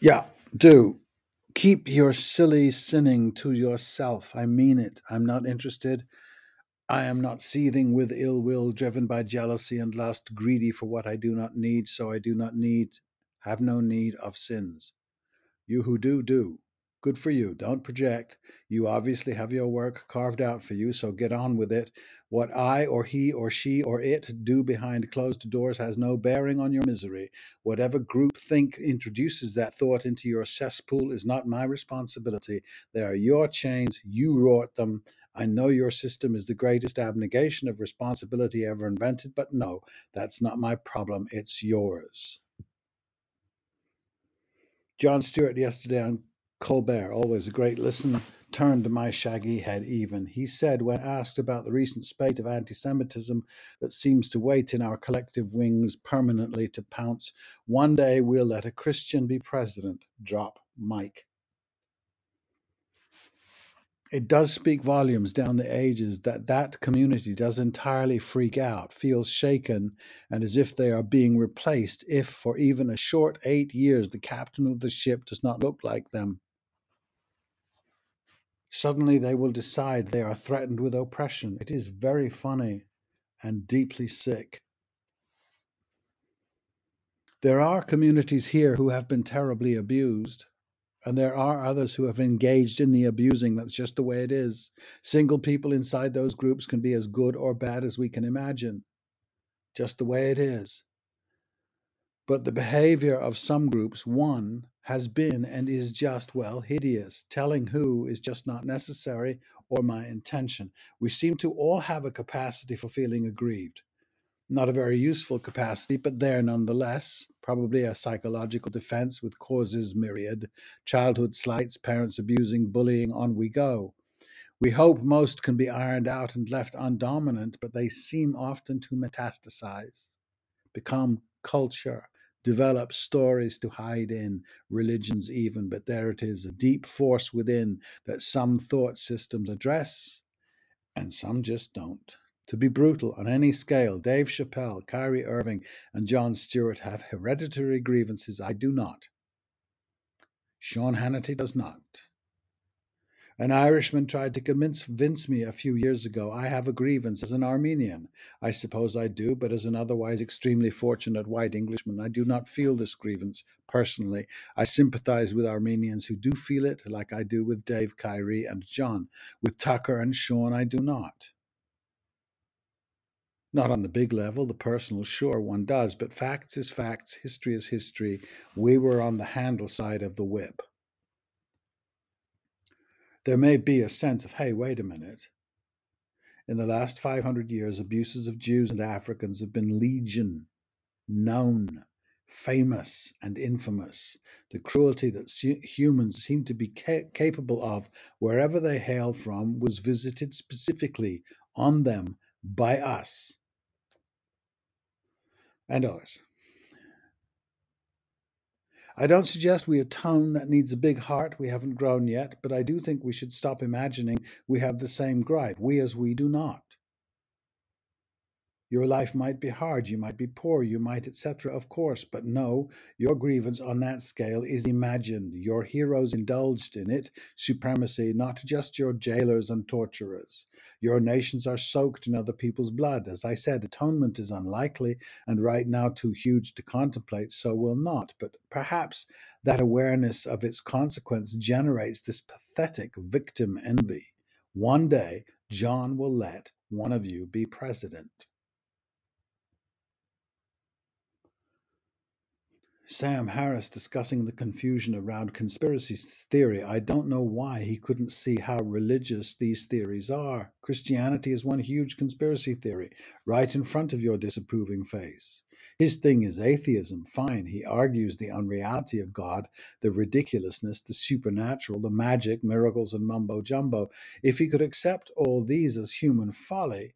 Yeah, do. Keep your silly sinning to yourself. I mean it. I'm not interested. I am not seething with ill will, driven by jealousy and lust, greedy for what I do not need, so I do not need, have no need of sins. You who do, do. Good for you. Don't project. You obviously have your work carved out for you, so get on with it. What I or he or she or it do behind closed doors has no bearing on your misery. Whatever group think introduces that thought into your cesspool is not my responsibility. They are your chains. You wrought them. I know your system is the greatest abnegation of responsibility ever invented, but no, that's not my problem. It's yours. Jon Stewart yesterday on Colbert, always a great listen, turned my shaggy head even. He said, when asked about the recent spate of anti Semitism that seems to wait in our collective wings permanently to pounce, one day we'll let a Christian be president. Drop mic. It does speak volumes down the ages that that community does entirely freak out, feels shaken, and as if they are being replaced if, for even a short eight years, the captain of the ship does not look like them. Suddenly they will decide they are threatened with oppression. It is very funny and deeply sick. There are communities here who have been terribly abused. And there are others who have engaged in the abusing. That's just the way it is. Single people inside those groups can be as good or bad as we can imagine. Just the way it is. But the behavior of some groups, one, has been and is just, well, hideous. Telling who is just not necessary or my intention. We seem to all have a capacity for feeling aggrieved. Not a very useful capacity, but there nonetheless. Probably a psychological defense with causes myriad. Childhood slights, parents abusing, bullying, on we go. We hope most can be ironed out and left undominant, but they seem often to metastasize, become culture, develop stories to hide in, religions even, but there it is, a deep force within that some thought systems address and some just don't. To be brutal on any scale, Dave Chappelle, Kyrie Irving, and Jon Stewart have hereditary grievances. I do not. Sean Hannity does not. An Irishman tried to convince, me a few years ago I have a grievance as an Armenian. I suppose I do, but as an otherwise extremely fortunate white Englishman, I do not feel this grievance personally. I sympathize with Armenians who do feel it, like I do with Dave, Kyrie, and Jon. With Tucker and Sean, I do not. Not on the big level, the personal, sure, one does, but facts is facts, history is history. We were on the handle side of the whip. There may be a sense of, hey, wait a minute. In the last 500 years, abuses of Jews and Africans have been legion, known, famous, and infamous. The cruelty that humans seem to be ca- capable of, wherever they hail from, was visited specifically on them by us and others. I don't suggest we atone that needs a big heart. We haven't grown yet, but I do think we should stop imagining we have the same gripe, we as we do not. Your life might be hard, you might be poor, you might, etc., of course, but no, your grievance on that scale is imagined. Your heroes indulged in it, supremacy, not just your jailers and torturers. Your nations are soaked in other people's blood. As I said, atonement is unlikely, and right now too huge to contemplate, so will not. But perhaps that awareness of its consequence generates this pathetic victim envy. One day, Jon will let one of you be president. Sam Harris discussing the confusion around conspiracy theory. I don't know why he couldn't see how religious these theories are. Christianity is one huge conspiracy theory, right in front of your disapproving face. His thing is atheism. Fine. He argues the unreality of God, the ridiculousness, the supernatural, the magic, miracles, and mumbo jumbo. If he could accept all these as human folly,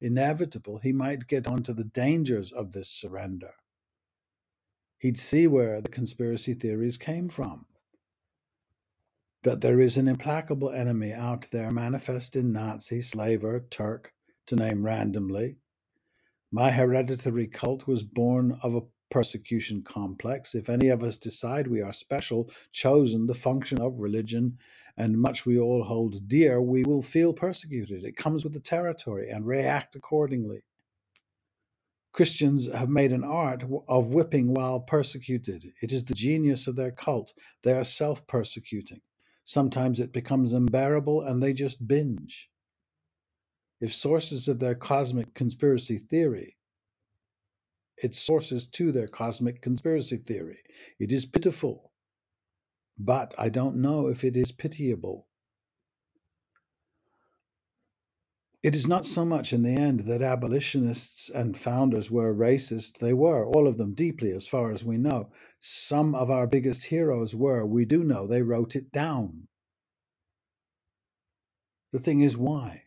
inevitable, he might get onto the dangers of this surrender he'd see where the conspiracy theories came from. That there is an implacable enemy out there manifest in Nazi, slaver, Turk, to name randomly. My hereditary cult was born of a persecution complex. If any of us decide we are special, chosen, the function of religion, and much we all hold dear, we will feel persecuted. It comes with the territory and react accordingly. Christians have made an art of whipping while persecuted. It is the genius of their cult. They are self persecuting. Sometimes it becomes unbearable and they just binge. If sources of their cosmic conspiracy theory, its sources to their cosmic conspiracy theory. It is pitiful, but I don't know if it is pitiable. It is not so much in the end that abolitionists and founders were racist. They were, all of them, deeply, as far as we know. Some of our biggest heroes were. We do know they wrote it down. The thing is, why?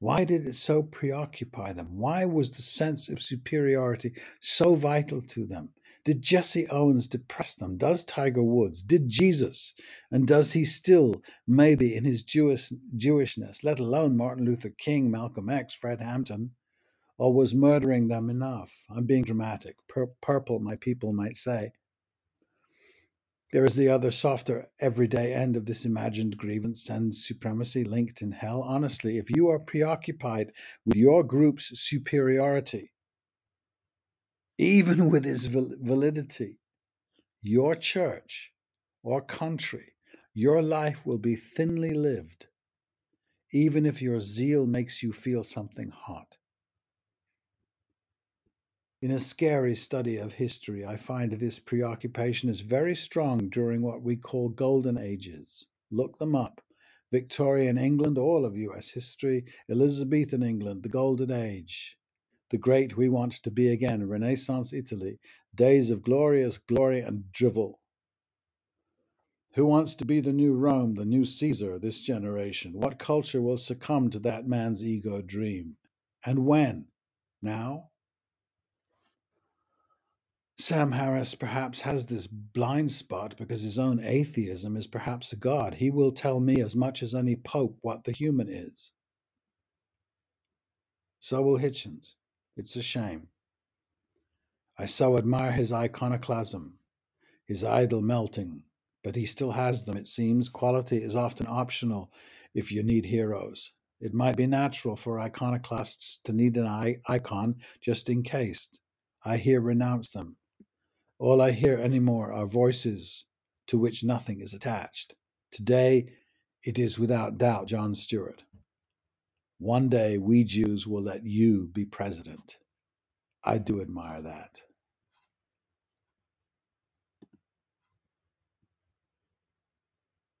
Why did it so preoccupy them? Why was the sense of superiority so vital to them? Did Jesse Owens depress them? Does Tiger Woods? Did Jesus? And does he still, maybe in his Jewish, Jewishness, let alone Martin Luther King, Malcolm X, Fred Hampton, or was murdering them enough? I'm being dramatic. Pur- purple, my people might say. There is the other softer, everyday end of this imagined grievance and supremacy linked in hell. Honestly, if you are preoccupied with your group's superiority, even with its validity, your church or country, your life will be thinly lived, even if your zeal makes you feel something hot. In a scary study of history, I find this preoccupation is very strong during what we call golden ages. Look them up. Victorian England, all of US history, Elizabethan England, the Golden Age, the great we want to be again, Renaissance Italy, days of glorious glory and drivel. Who wants to be the new Rome, the new Caesar, this generation? What culture will succumb to that man's ego dream? And when? Now? Sam Harris perhaps has this blind spot because his own atheism is perhaps a god. He will tell me as much as any pope what the human is. So will Hitchens. It's a shame. I so admire his iconoclasm, his idol melting, but he still has them, it seems. Quality is often optional if you need heroes. It might be natural for iconoclasts to need an icon just in case. I here renounce them. All I hear anymore are voices to which nothing is attached. Today, it is without doubt Jon Stewart. One day we Jews will let you be president. I do admire that.